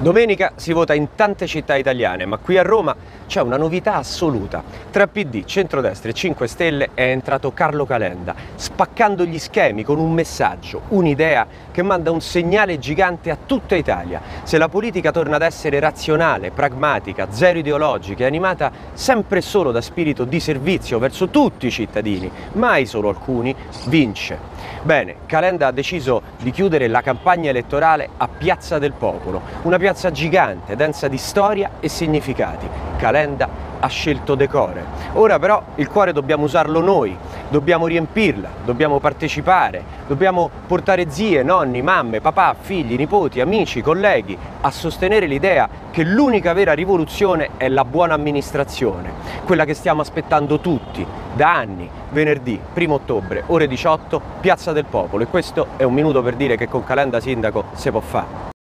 Domenica si vota in tante città italiane, ma qui a Roma c'è una novità assoluta. Tra PD, centrodestra e 5 Stelle è entrato Carlo Calenda, spaccando gli schemi con un messaggio, un'idea che manda un segnale gigante a tutta Italia. Se la politica torna ad essere razionale, pragmatica, zero ideologica e animata sempre solo da spirito di servizio verso tutti i cittadini, mai solo alcuni, vince. Bene, Calenda ha deciso di chiudere la campagna elettorale a Piazza del Popolo, una piazza gigante, densa di storia e significati. Calenda ha scelto decore. Ora però il cuore dobbiamo usarlo noi, dobbiamo riempirla, dobbiamo partecipare, dobbiamo portare zie, nonni, mamme, papà, figli, nipoti, amici, colleghi a sostenere l'idea che l'unica vera rivoluzione è la buona amministrazione, quella che stiamo aspettando tutti da anni, venerdì 1 ottobre, ore 18, Piazza del Popolo e questo è un minuto per dire che con Calenda Sindaco si può fare.